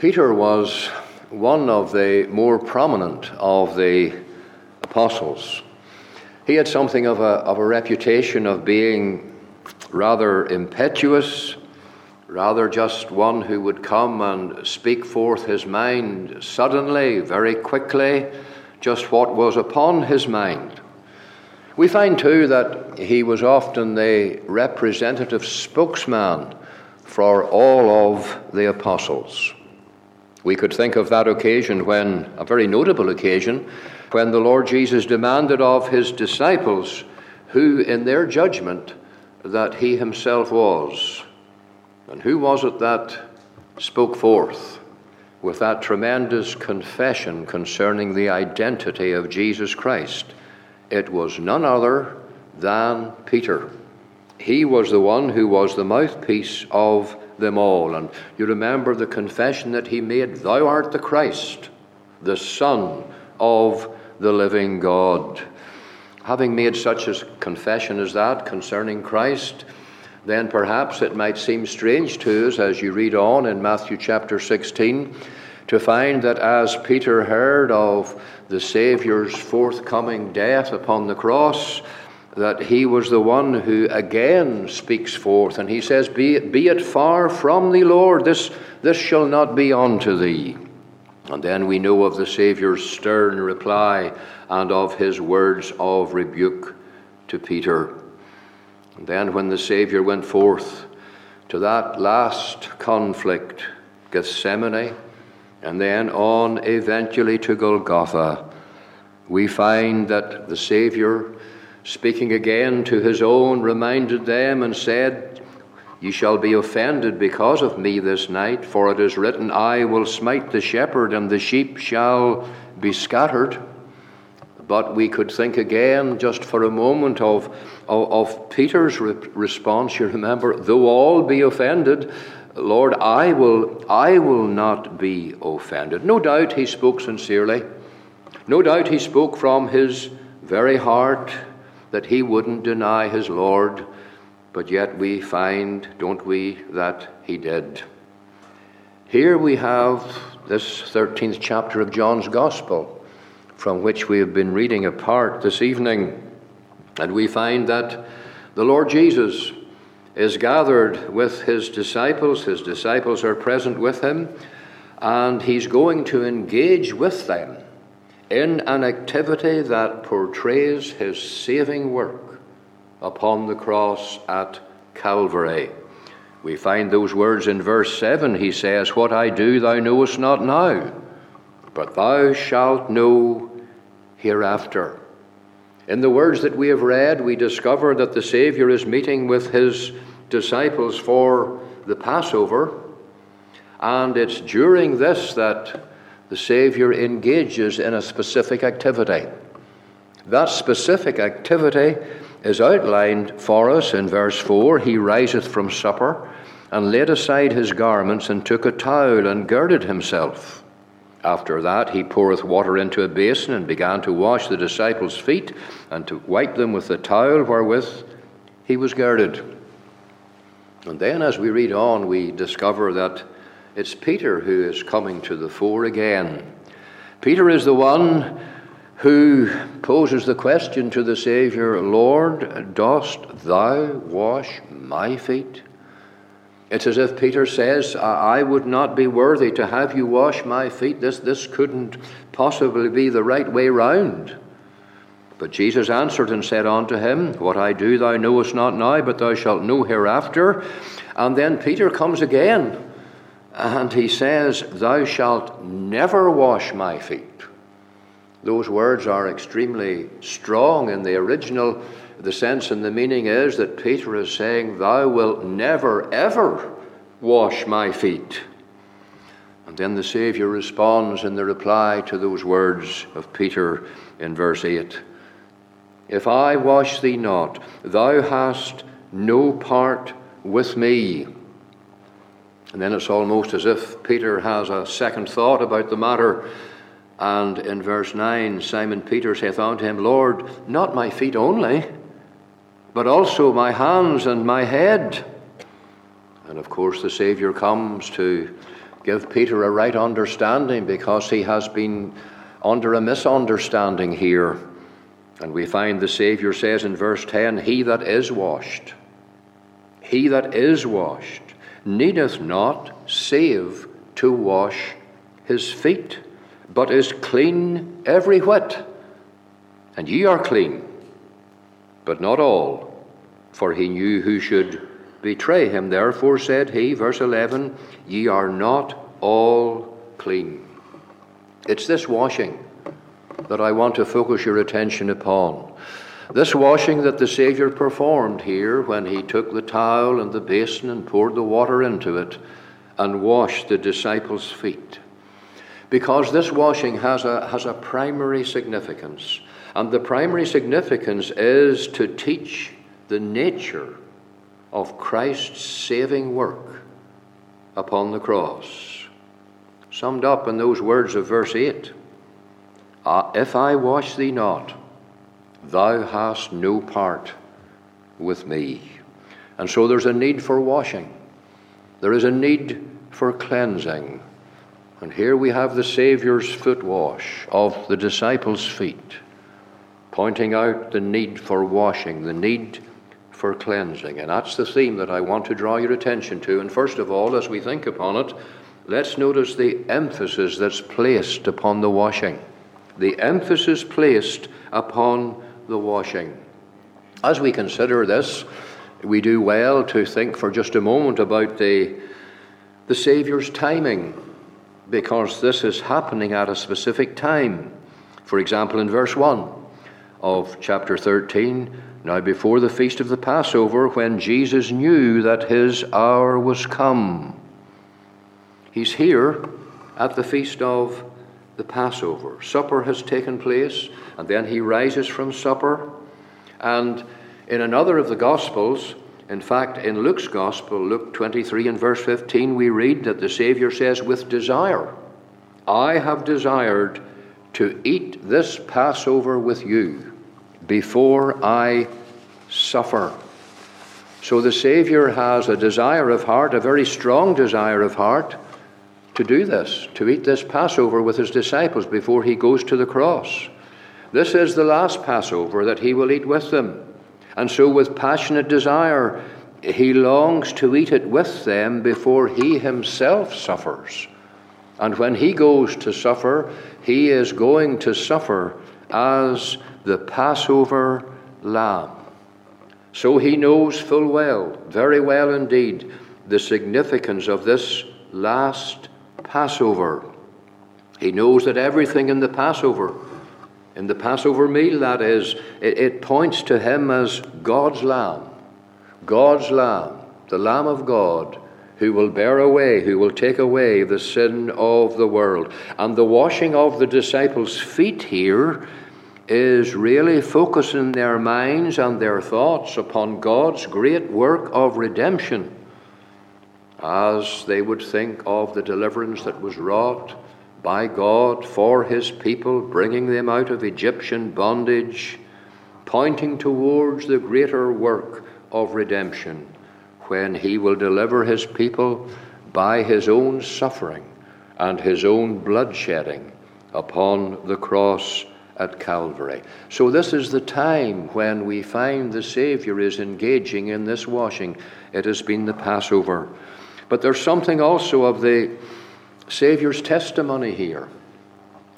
Peter was one of the more prominent of the apostles. He had something of a, of a reputation of being rather impetuous, rather just one who would come and speak forth his mind suddenly, very quickly, just what was upon his mind. We find too that he was often the representative spokesman for all of the apostles. We could think of that occasion when, a very notable occasion, when the Lord Jesus demanded of his disciples who, in their judgment, that he himself was. And who was it that spoke forth with that tremendous confession concerning the identity of Jesus Christ? It was none other than Peter. He was the one who was the mouthpiece of them all. And you remember the confession that he made Thou art the Christ, the Son of the living God. Having made such a confession as that concerning Christ, then perhaps it might seem strange to us as you read on in Matthew chapter 16 to find that as Peter heard of the Saviour's forthcoming death upon the cross, that he was the one who again speaks forth, and he says, Be it, be it far from thee, Lord, this, this shall not be unto thee. And then we know of the Saviour's stern reply and of his words of rebuke to Peter. And then, when the Saviour went forth to that last conflict, Gethsemane, and then on eventually to Golgotha, we find that the Saviour speaking again to his own, reminded them and said, Ye shall be offended because of me this night, for it is written, I will smite the shepherd, and the sheep shall be scattered. But we could think again, just for a moment, of, of, of Peter's re- response. You remember, though all be offended, Lord, I will, I will not be offended. No doubt he spoke sincerely. No doubt he spoke from his very heart that he wouldn't deny his Lord, but yet we find, don't we, that he did. Here we have this 13th chapter of John's Gospel, from which we have been reading a part this evening, and we find that the Lord Jesus is gathered with his disciples, his disciples are present with him, and he's going to engage with them in an activity that portrays his saving work upon the cross at Calvary. We find those words in verse 7. He says, What I do thou knowest not now, but thou shalt know hereafter. In the words that we have read, we discover that the Saviour is meeting with his disciples for the Passover, and it's during this that the Savior engages in a specific activity. That specific activity is outlined for us in verse 4 He riseth from supper, and laid aside his garments, and took a towel, and girded himself. After that, he poureth water into a basin, and began to wash the disciples' feet, and to wipe them with the towel wherewith he was girded. And then, as we read on, we discover that it's Peter who is coming to the fore again. Peter is the one who poses the question to the Saviour Lord, dost thou wash my feet? It's as if Peter says, I would not be worthy to have you wash my feet. This, this couldn't possibly be the right way round. But Jesus answered and said unto him, What I do thou knowest not now, but thou shalt know hereafter. And then Peter comes again and he says, Thou shalt never wash my feet. Those words are extremely strong in the original. The sense and the meaning is that Peter is saying, Thou wilt never, ever wash my feet. And then the Saviour responds in the reply to those words of Peter in verse 8 If I wash thee not, thou hast no part with me. And then it's almost as if Peter has a second thought about the matter. And in verse 9, Simon Peter saith unto him, Lord, not my feet only, but also my hands and my head. And of course, the Saviour comes to give Peter a right understanding because he has been under a misunderstanding here. And we find the Saviour says in verse 10 He that is washed, he that is washed, needeth not save to wash his feet, but is clean every whit. And ye are clean, but not all, for he knew who should betray him. Therefore said he, verse 11, Ye are not all clean. It's this washing that I want to focus your attention upon. This washing that the Saviour performed here when he took the towel and the basin and poured the water into it and washed the disciples' feet. Because this washing has a, has a primary significance. And the primary significance is to teach the nature of Christ's saving work upon the cross. Summed up in those words of verse 8 uh, If I wash thee not, thou hast no part with me. And so there's a need for washing, there is a need for cleansing. And here we have the Saviour's foot wash of the disciples' feet, pointing out the need for washing, the need for cleansing. And that's the theme that I want to draw your attention to. And first of all, as we think upon it, let's notice the emphasis that's placed upon the washing. The emphasis placed upon the washing. As we consider this, we do well to think for just a moment about the, the Saviour's timing, because this is happening at a specific time. For example, in verse 1 of chapter 13, now before the feast of the Passover, when Jesus knew that his hour was come, he's here at the feast of the Passover. Supper has taken place, and then he rises from supper. And in another of the Gospels, in fact, in Luke's Gospel, Luke 23 and verse 15, we read that the Savior says, With desire, I have desired to eat this Passover with you before I suffer. So the Savior has a desire of heart, a very strong desire of heart to do this, to eat this Passover with his disciples before he goes to the cross. This is the last Passover that he will eat with them. And so, with passionate desire, he longs to eat it with them before he himself suffers. And when he goes to suffer, he is going to suffer as the Passover lamb. So he knows full well, very well indeed, the significance of this last Passover. He knows that everything in the Passover, in the Passover meal, that is, it, it points to him as God's Lamb. God's Lamb, the Lamb of God, who will bear away, who will take away the sin of the world. And the washing of the disciples' feet here is really focusing their minds and their thoughts upon God's great work of redemption as they would think of the deliverance that was wrought by God for his people, bringing them out of Egyptian bondage, pointing towards the greater work of redemption when he will deliver his people by his own suffering and his own bloodshedding upon the cross at Calvary. So, this is the time when we find the Savior is engaging in this washing. It has been the Passover. But there's something also of the Saviour's testimony here.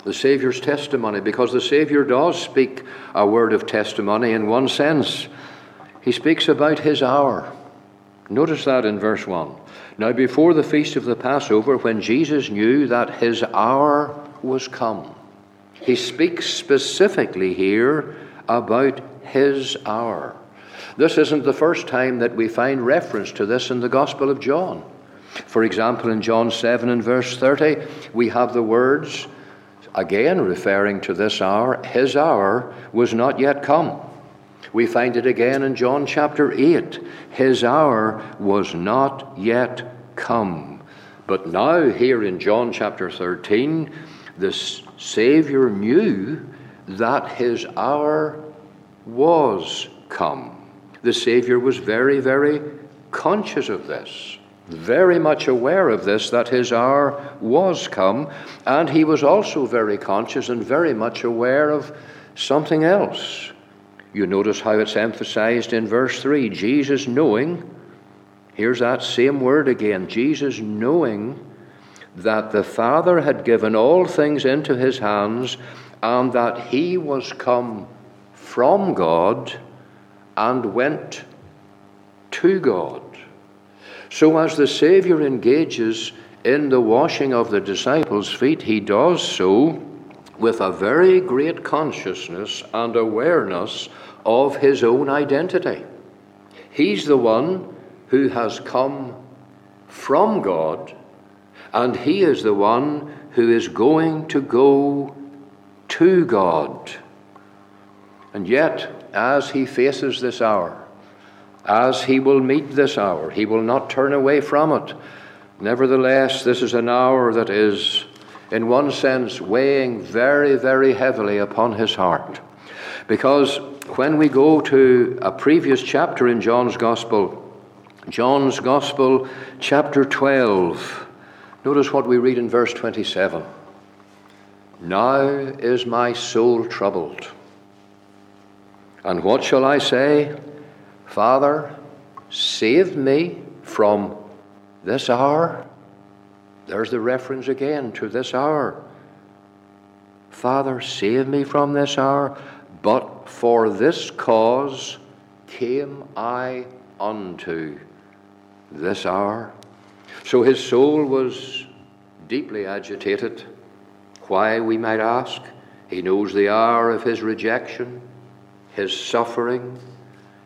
The Saviour's testimony, because the Saviour does speak a word of testimony in one sense. He speaks about his hour. Notice that in verse 1. Now, before the feast of the Passover, when Jesus knew that his hour was come, he speaks specifically here about his hour. This isn't the first time that we find reference to this in the Gospel of John. For example, in John 7 and verse 30, we have the words, again referring to this hour, his hour was not yet come. We find it again in John chapter 8, his hour was not yet come. But now, here in John chapter 13, the Savior knew that his hour was come. The Savior was very, very conscious of this very much aware of this, that his hour was come, and he was also very conscious and very much aware of something else. You notice how it's emphasized in verse 3 Jesus knowing, here's that same word again, Jesus knowing that the Father had given all things into his hands, and that he was come from God and went to God. So, as the Saviour engages in the washing of the disciples' feet, he does so with a very great consciousness and awareness of his own identity. He's the one who has come from God, and he is the one who is going to go to God. And yet, as he faces this hour, as he will meet this hour. He will not turn away from it. Nevertheless, this is an hour that is, in one sense, weighing very, very heavily upon his heart. Because when we go to a previous chapter in John's Gospel, John's Gospel, chapter 12, notice what we read in verse 27. Now is my soul troubled. And what shall I say? Father, save me from this hour. There's the reference again to this hour. Father, save me from this hour, but for this cause came I unto this hour. So his soul was deeply agitated. Why, we might ask? He knows the hour of his rejection, his suffering,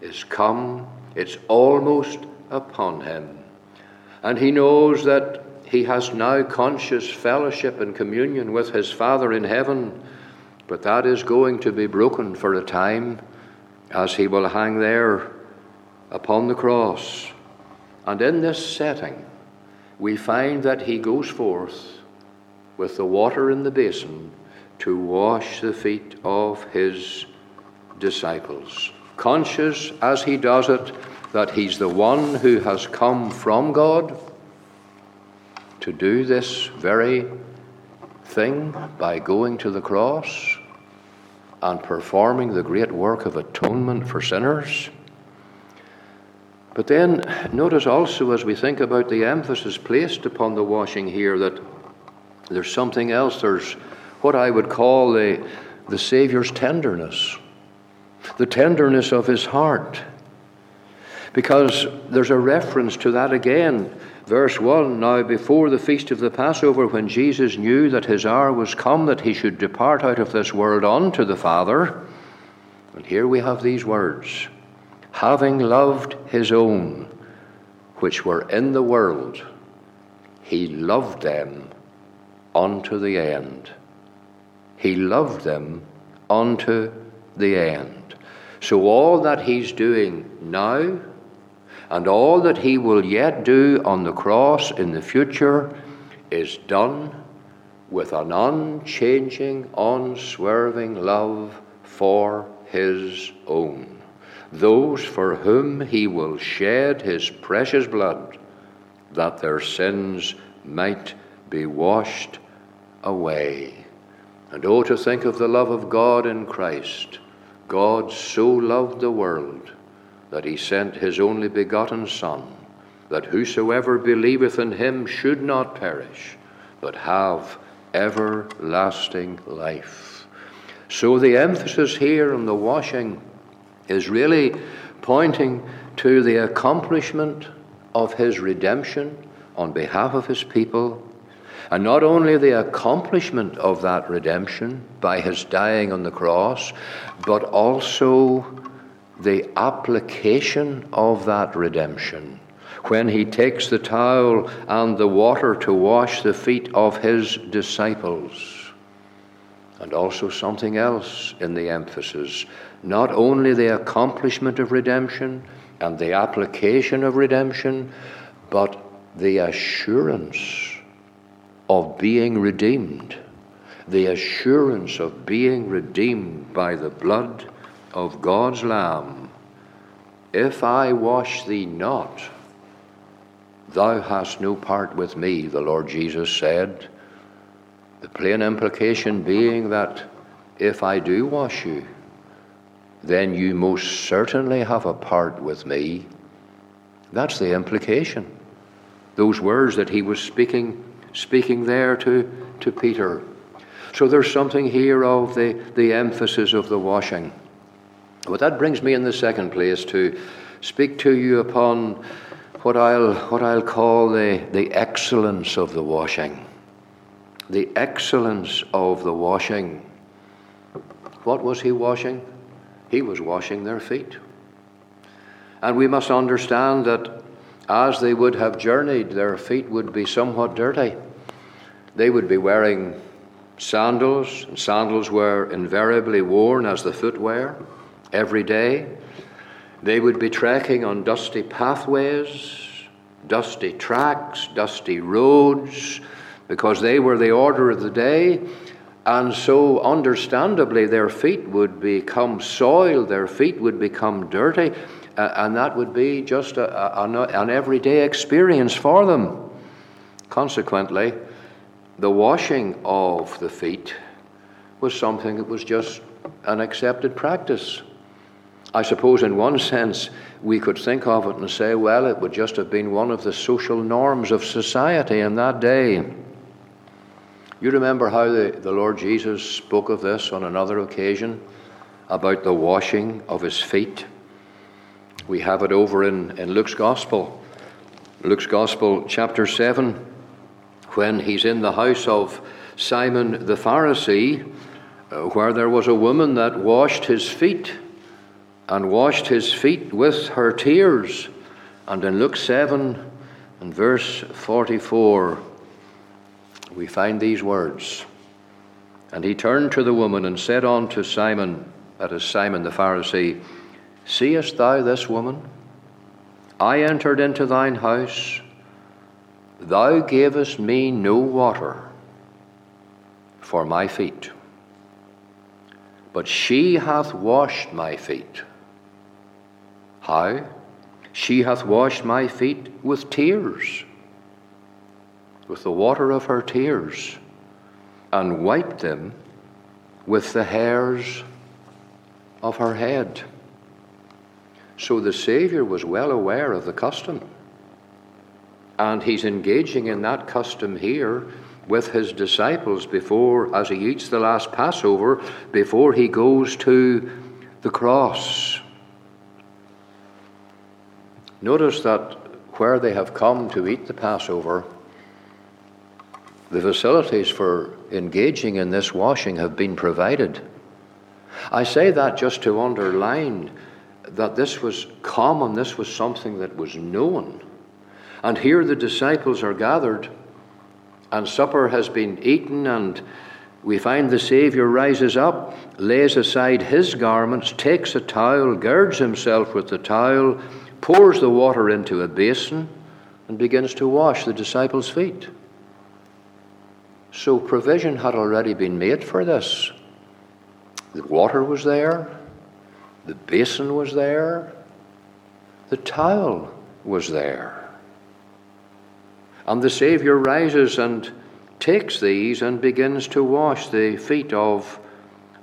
is come, it's almost upon him. And he knows that he has now conscious fellowship and communion with his Father in heaven, but that is going to be broken for a time as he will hang there upon the cross. And in this setting, we find that he goes forth with the water in the basin to wash the feet of his disciples conscious as he does it that he's the one who has come from God to do this very thing by going to the cross and performing the great work of atonement for sinners. But then, notice also as we think about the emphasis placed upon the washing here that there's something else. There's what I would call the, the Saviour's tenderness the tenderness of his heart. Because there's a reference to that again. Verse 1 Now, before the feast of the Passover, when Jesus knew that his hour was come that he should depart out of this world unto the Father, and here we have these words having loved his own, which were in the world, he loved them unto the end. He loved them unto the end. So, all that he's doing now and all that he will yet do on the cross in the future is done with an unchanging, unswerving love for his own, those for whom he will shed his precious blood, that their sins might be washed away. And oh, to think of the love of God in Christ God so loved the world that he sent his only begotten Son, that whosoever believeth in him should not perish, but have everlasting life. So the emphasis here on the washing is really pointing to the accomplishment of his redemption on behalf of his people and not only the accomplishment of that redemption by his dying on the cross, but also the application of that redemption when he takes the towel and the water to wash the feet of his disciples. And also something else in the emphasis not only the accomplishment of redemption and the application of redemption, but the assurance of being redeemed, the assurance of being redeemed by the blood of God's Lamb. If I wash thee not, Thou hast no part with me, the Lord Jesus said. The plain implication being that if I do wash you, then you most certainly have a part with me. That's the implication. Those words that he was speaking, speaking there to, to Peter. So there's something here of the, the emphasis of the washing. But that brings me in the second place to speak to you upon what I'll, what I'll call the, the excellence of the washing. The excellence of the washing. What was he washing? He was washing their feet. And we must understand that as they would have journeyed, their feet would be somewhat dirty. They would be wearing sandals, and sandals were invariably worn as the footwear every day. They would be trekking on dusty pathways, dusty tracks, dusty roads, because they were the order of the day. And so, understandably, their feet would become soiled, their feet would become dirty, and that would be just a, a, an everyday experience for them. Consequently, the washing of the feet was something that was just an accepted practice. I suppose, in one sense, we could think of it and say, well, it would just have been one of the social norms of society in that day. You remember how the, the Lord Jesus spoke of this on another occasion about the washing of his feet? We have it over in, in Luke's Gospel. Luke's Gospel, chapter 7, when he's in the house of Simon the Pharisee, uh, where there was a woman that washed his feet and washed his feet with her tears. And in Luke 7 and verse 44, we find these words. And he turned to the woman and said unto Simon, that is Simon the Pharisee, Seest thou this woman? I entered into thine house. Thou gavest me no water for my feet, but she hath washed my feet how? She hath washed my feet with tears, with the water of her tears, and wiped them with the hairs of her head. So the Saviour was well aware of the custom. And he's engaging in that custom here with his disciples before, as he eats the last Passover, before he goes to the cross. Notice that where they have come to eat the Passover, the facilities for engaging in this washing have been provided. I say that just to underline that this was common, this was something that was known. And here the disciples are gathered, and supper has been eaten, and we find the Saviour rises up, lays aside his garments, takes a towel, girds himself with the towel, pours the water into a basin, and begins to wash the disciples' feet. So provision had already been made for this. The water was there, the basin was there, the towel was there. And the Saviour rises and takes these and begins to wash the feet of,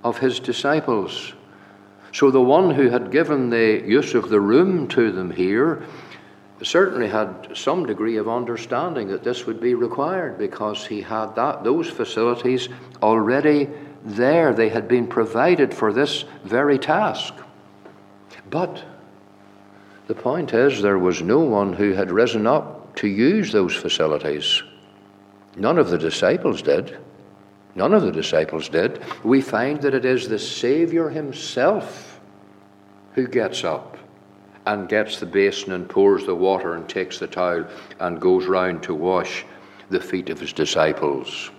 of his disciples. So the one who had given the use of the room to them here certainly had some degree of understanding that this would be required because he had that those facilities already there. They had been provided for this very task. But the point is, there was no one who had risen up to use those facilities. None of the disciples did. None of the disciples did. We find that it is the Savior himself who gets up and gets the basin and pours the water and takes the towel and goes round to wash the feet of his disciples.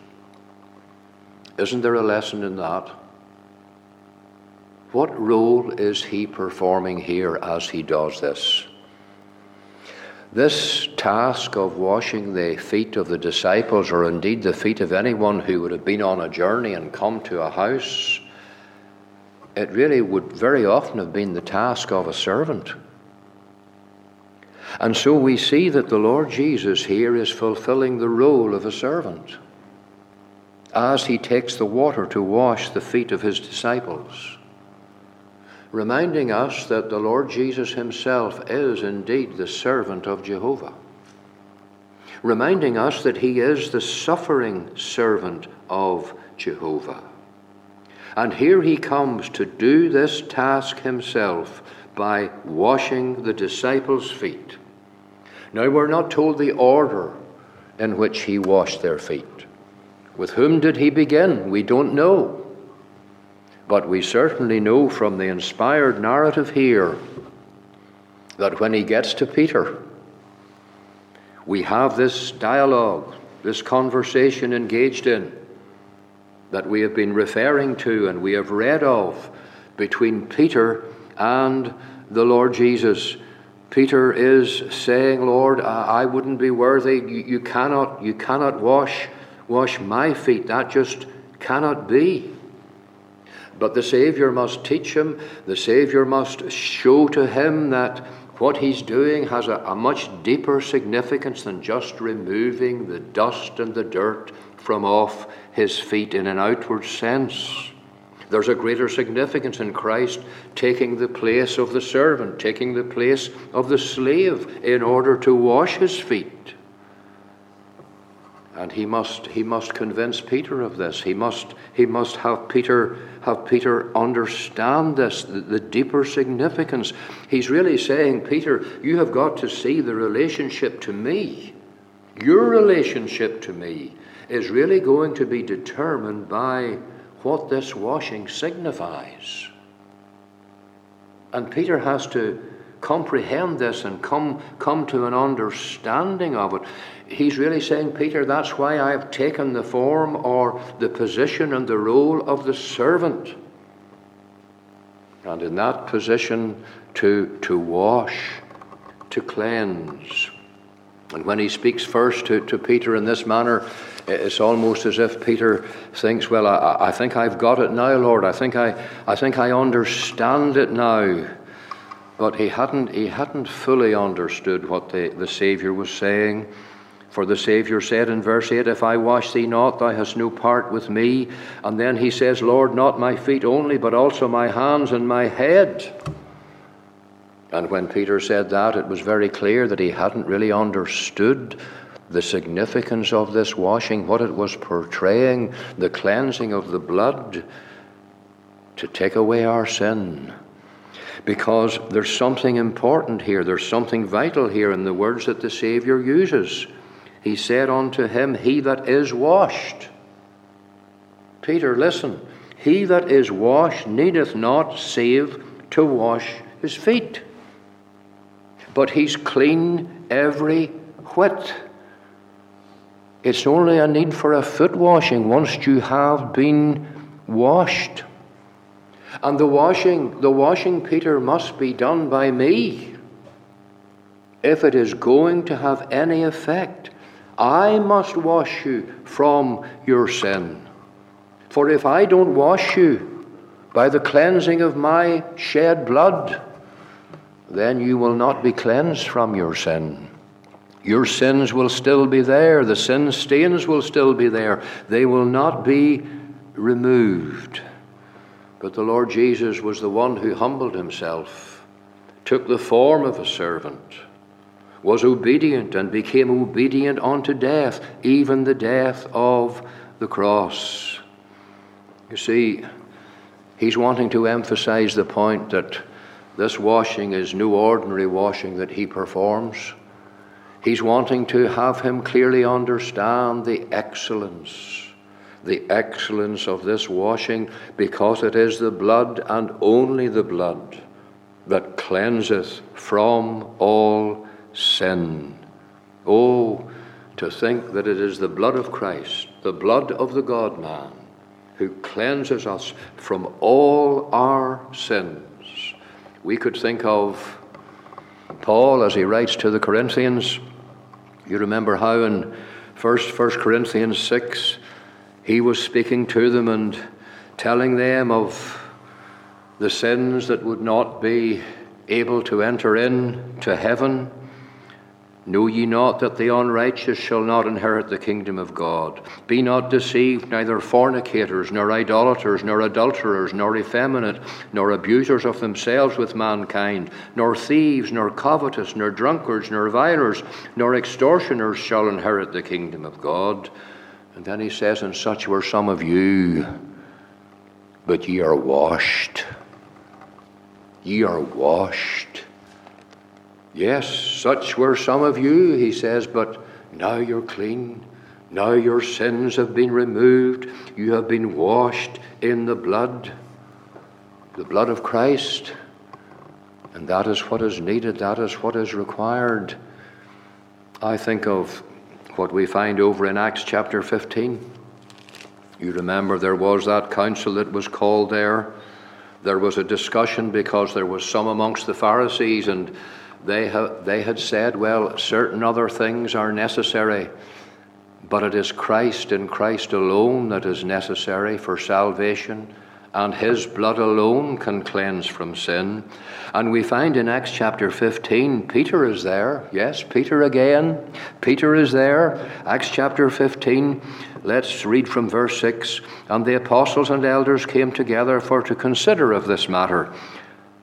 Isn't there a lesson in that? What role is he performing here as he does this? This task of washing the feet of the disciples, or indeed the feet of anyone who would have been on a journey and come to a house, it really would very often have been the task of a servant. And so we see that the Lord Jesus here is fulfilling the role of a servant as he takes the water to wash the feet of his disciples, reminding us that the Lord Jesus himself is indeed the servant of Jehovah, reminding us that he is the suffering servant of Jehovah. And here he comes to do this task himself by washing the disciples' feet. Now, we're not told the order in which he washed their feet. With whom did he begin? We don't know. But we certainly know from the inspired narrative here that when he gets to Peter, we have this dialogue, this conversation engaged in that we have been referring to and we have read of between Peter and the Lord Jesus. Peter is saying, Lord, I wouldn't be worthy. You, cannot, you cannot wash, wash my feet. That just cannot be. But the Savior must teach him, the Savior must show to him that what he's doing has a, a much deeper significance than just removing the dust and the dirt from off his feet in an outward sense. There's a greater significance in Christ taking the place of the servant, taking the place of the slave in order to wash his feet. And he must, he must convince Peter of this. He must, he must have Peter have Peter understand this, the, the deeper significance. He's really saying, Peter, you have got to see the relationship to me. Your relationship to me is really going to be determined by what this washing signifies. And Peter has to comprehend this and come, come to an understanding of it. He's really saying, Peter, that's why I've taken the form or the position and the role of the servant. And in that position, to, to wash, to cleanse. And when he speaks first to, to Peter in this manner, it's almost as if Peter thinks, Well, I, I think I've got it now, Lord. I think I, I think I understand it now. But he hadn't, he hadn't fully understood what the, the Saviour was saying. For the Saviour said in verse 8, If I wash thee not, thou hast no part with me. And then he says, Lord, not my feet only, but also my hands and my head. And when Peter said that, it was very clear that he hadn't really understood the significance of this washing, what it was portraying, the cleansing of the blood to take away our sin. Because there's something important here, there's something vital here in the words that the Saviour uses. He said unto him, He that is washed. Peter, listen, he that is washed needeth not save to wash his feet, but he's clean every whit. It's only a need for a foot washing once you have been washed. And the washing, the washing, Peter, must be done by me. If it is going to have any effect, I must wash you from your sin. For if I don't wash you by the cleansing of my shed blood, then you will not be cleansed from your sin. Your sins will still be there. The sin stains will still be there. They will not be removed. But the Lord Jesus was the one who humbled himself, took the form of a servant, was obedient, and became obedient unto death, even the death of the cross. You see, he's wanting to emphasize the point that this washing is no ordinary washing that he performs. He's wanting to have him clearly understand the excellence, the excellence of this washing, because it is the blood and only the blood that cleanseth from all sin. Oh, to think that it is the blood of Christ, the blood of the God man, who cleanses us from all our sins. We could think of Paul as he writes to the Corinthians you remember how in first First Corinthians six he was speaking to them and telling them of the sins that would not be able to enter in to heaven. Know ye not that the unrighteous shall not inherit the kingdom of God? Be not deceived, neither fornicators, nor idolaters, nor adulterers, nor effeminate, nor abusers of themselves with mankind, nor thieves, nor covetous, nor drunkards, nor vilers, nor extortioners shall inherit the kingdom of God. And then he says, And such were some of you, but ye are washed. Ye are washed Yes, such were some of you, he says, but now you're clean. Now your sins have been removed. You have been washed in the blood, the blood of Christ. And that is what is needed, that is what is required. I think of what we find over in Acts chapter 15. You remember there was that council that was called there. There was a discussion because there was some amongst the Pharisees and they, ha- they had said, well, certain other things are necessary, but it is Christ and Christ alone that is necessary for salvation, and His blood alone can cleanse from sin. And we find in Acts chapter 15, Peter is there. Yes, Peter again. Peter is there. Acts chapter 15. Let's read from verse 6. And the apostles and elders came together for to consider of this matter.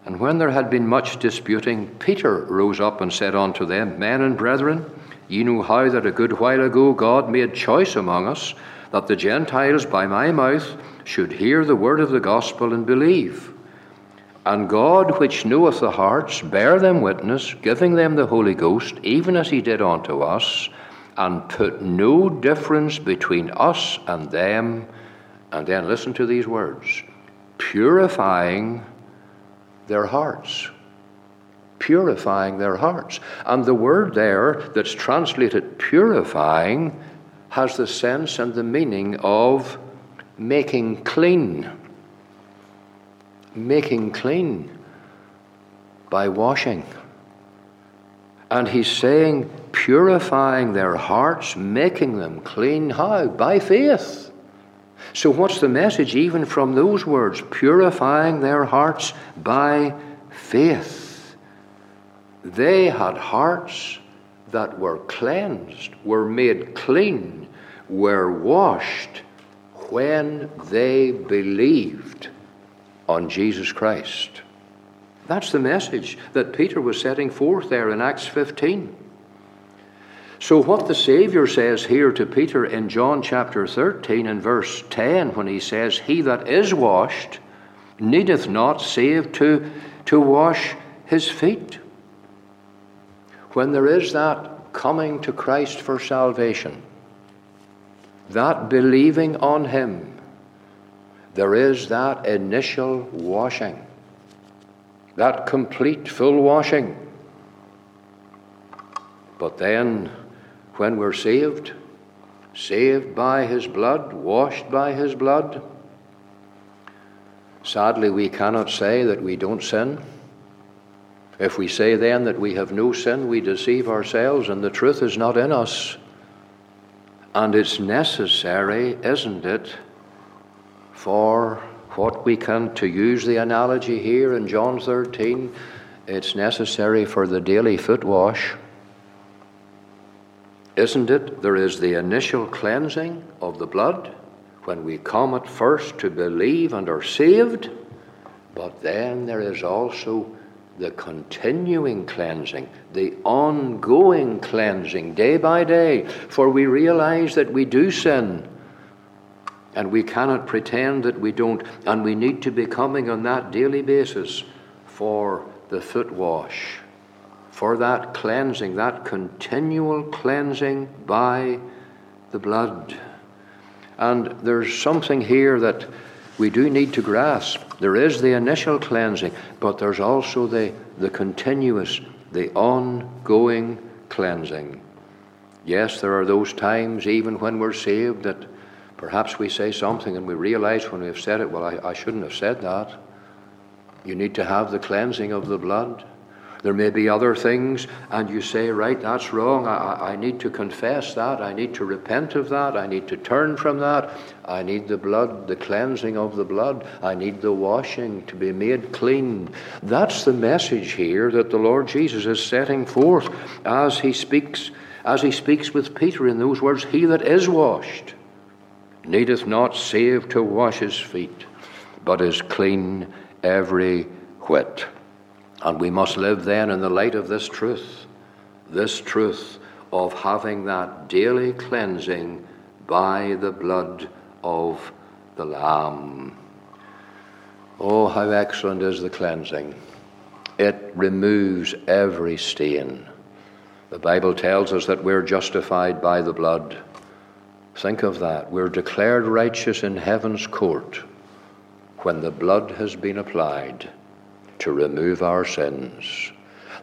And when there had been much disputing, Peter rose up and said unto them, Men and brethren, ye know how that a good while ago God made choice among us, that the Gentiles by my mouth should hear the word of the gospel and believe. And God, which knoweth the hearts, bare them witness, giving them the Holy Ghost, even as he did unto us, and put no difference between us and them. And then listen to these words purifying their hearts. Purifying their hearts. And the word there that's translated purifying has the sense and the meaning of making clean. Making clean by washing. And he's saying, purifying their hearts, making them clean. How? By faith. So, what's the message even from those words? Purifying their hearts by faith. They had hearts that were cleansed, were made clean, were washed when they believed on Jesus Christ. That's the message that Peter was setting forth there in Acts 15. So, what the Saviour says here to Peter in John chapter 13 and verse 10, when he says, He that is washed needeth not save to, to wash his feet. When there is that coming to Christ for salvation, that believing on Him, there is that initial washing, that complete, full washing. But then when we're saved, saved by His blood, washed by His blood. Sadly, we cannot say that we don't sin. If we say then that we have no sin, we deceive ourselves and the truth is not in us. And it's necessary, isn't it, for what we can, to use the analogy here in John 13, it's necessary for the daily foot wash. Isn't it? There is the initial cleansing of the blood when we come at first to believe and are saved, but then there is also the continuing cleansing, the ongoing cleansing day by day, for we realize that we do sin. And we cannot pretend that we don't, and we need to be coming on that daily basis for the foot wash for that cleansing, that continual cleansing by the blood. And there's something here that we do need to grasp. There is the initial cleansing, but there's also the, the continuous, the ongoing cleansing. Yes, there are those times, even when we're saved, that perhaps we say something and we realize when we've said it, well, I, I shouldn't have said that. You need to have the cleansing of the blood. There may be other things, and you say, right, that's wrong. I, I need to confess that. I need to repent of that. I need to turn from that. I need the blood, the cleansing of the blood. I need the washing to be made clean. That's the message here that the Lord Jesus is setting forth as he speaks, as he speaks with Peter in those words, He that is washed needeth not save to wash his feet, but is clean every whit. And we must live then in the light of this truth, this truth of having that daily cleansing by the blood of the Lamb. Oh, how excellent is the cleansing! It removes every stain. The Bible tells us that we're justified by the blood. Think of that. We're declared righteous in heaven's court when the blood has been applied to remove our sins.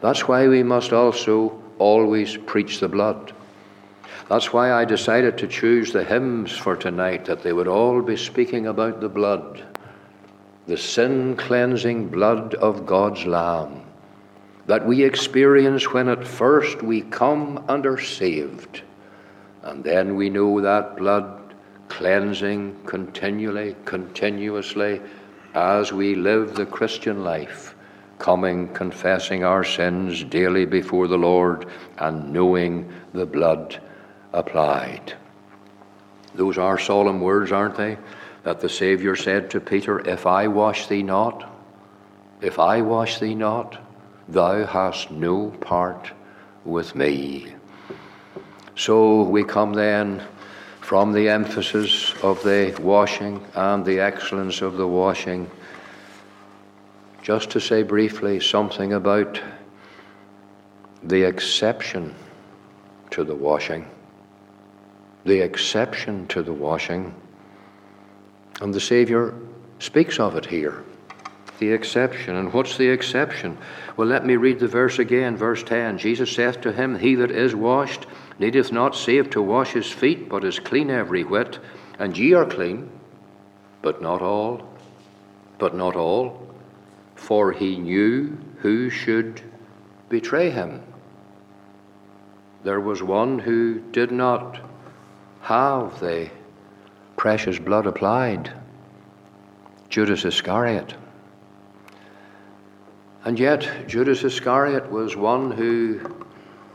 That's why we must also always preach the blood. That's why I decided to choose the hymns for tonight, that they would all be speaking about the blood, the sin cleansing blood of God's Lamb, that we experience when at first we come and are saved. And then we know that blood cleansing continually, continuously as we live the Christian life, coming, confessing our sins daily before the Lord, and knowing the blood applied. Those are solemn words, aren't they? That the Saviour said to Peter, If I wash thee not, if I wash thee not, thou hast no part with me. So we come then from the emphasis of the washing and the excellence of the washing, just to say briefly something about the exception to the washing. The exception to the washing. And the Saviour speaks of it here. The exception. And what's the exception? Well, let me read the verse again, verse 10. Jesus saith to him, He that is washed needeth not save to wash his feet, but is clean every whit. And ye are clean, but not all. But not all. For he knew who should betray him. There was one who did not have the precious blood applied Judas Iscariot. And yet, Judas Iscariot was one who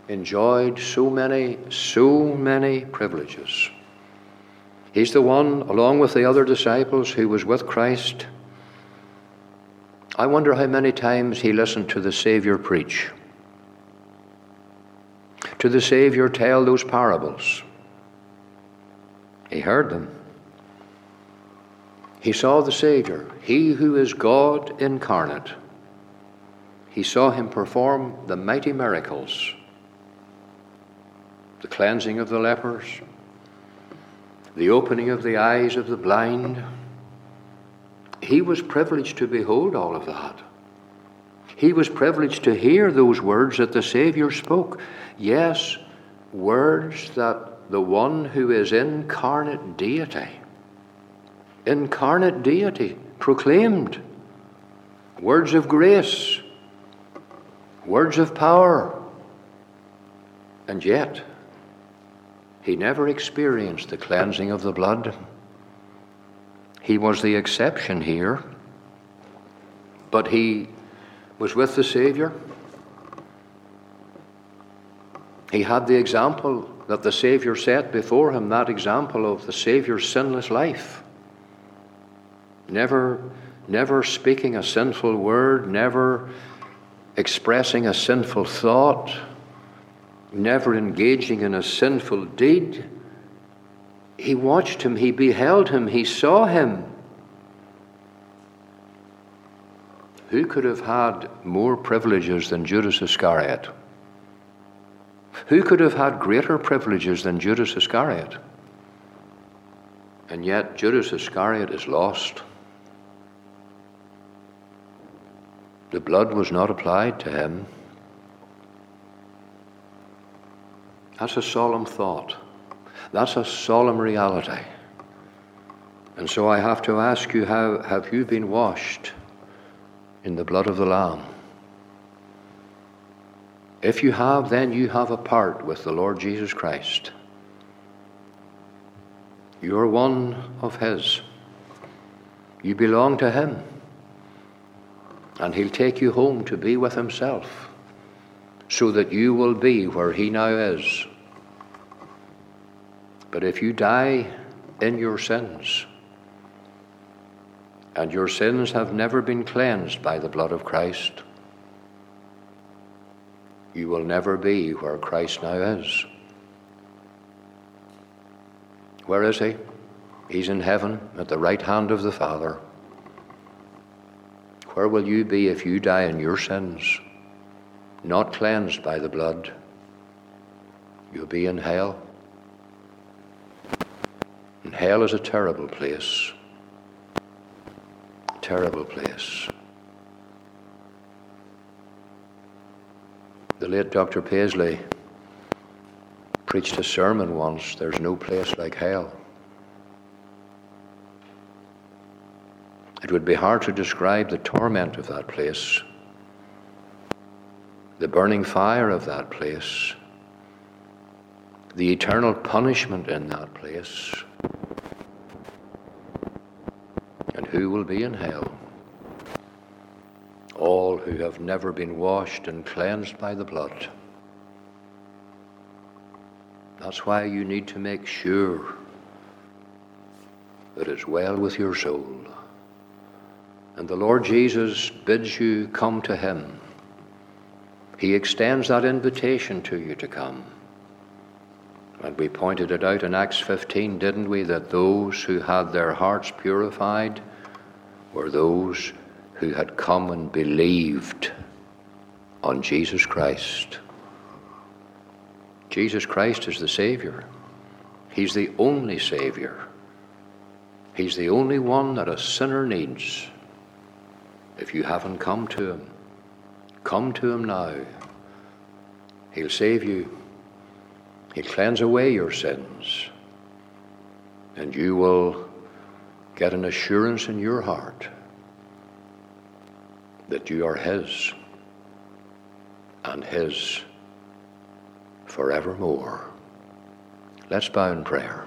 enjoyed so many, so many privileges. He's the one, along with the other disciples, who was with Christ. I wonder how many times he listened to the Savior preach, to the Savior tell those parables. He heard them. He saw the Savior, He who is God incarnate. He saw him perform the mighty miracles the cleansing of the lepers, the opening of the eyes of the blind. He was privileged to behold all of that. He was privileged to hear those words that the Savior spoke. Yes, words that the one who is incarnate deity, incarnate deity, proclaimed. Words of grace, words of power. And yet, he never experienced the cleansing of the blood. He was the exception here, but he was with the Savior. He had the example that the Savior set before him, that example of the Savior's sinless life. Never, never speaking a sinful word, never expressing a sinful thought, never engaging in a sinful deed. He watched him, he beheld him, he saw him. Who could have had more privileges than Judas Iscariot? Who could have had greater privileges than Judas Iscariot? And yet, Judas Iscariot is lost. The blood was not applied to him. That's a solemn thought. That's a solemn reality. And so I have to ask you how have you been washed in the blood of the Lamb? If you have, then you have a part with the Lord Jesus Christ. You are one of His. You belong to Him. And He'll take you home to be with Himself so that you will be where He now is. But if you die in your sins, and your sins have never been cleansed by the blood of Christ, you will never be where Christ now is. Where is he? He's in heaven at the right hand of the Father. Where will you be if you die in your sins, not cleansed by the blood? You'll be in hell. And hell is a terrible place. Terrible place. The late Dr. Paisley preached a sermon once there's no place like hell. It would be hard to describe the torment of that place, the burning fire of that place, the eternal punishment in that place. And who will be in hell? all who have never been washed and cleansed by the blood. That's why you need to make sure that it's well with your soul. And the Lord Jesus bids you come to Him. He extends that invitation to you to come. And we pointed it out in Acts 15, didn't we? That those who had their hearts purified were those who had come and believed on Jesus Christ. Jesus Christ is the Savior. He's the only Savior. He's the only one that a sinner needs. If you haven't come to Him, come to Him now. He'll save you. He'll cleanse away your sins. And you will get an assurance in your heart that you are His and His forevermore. Let's bow in prayer.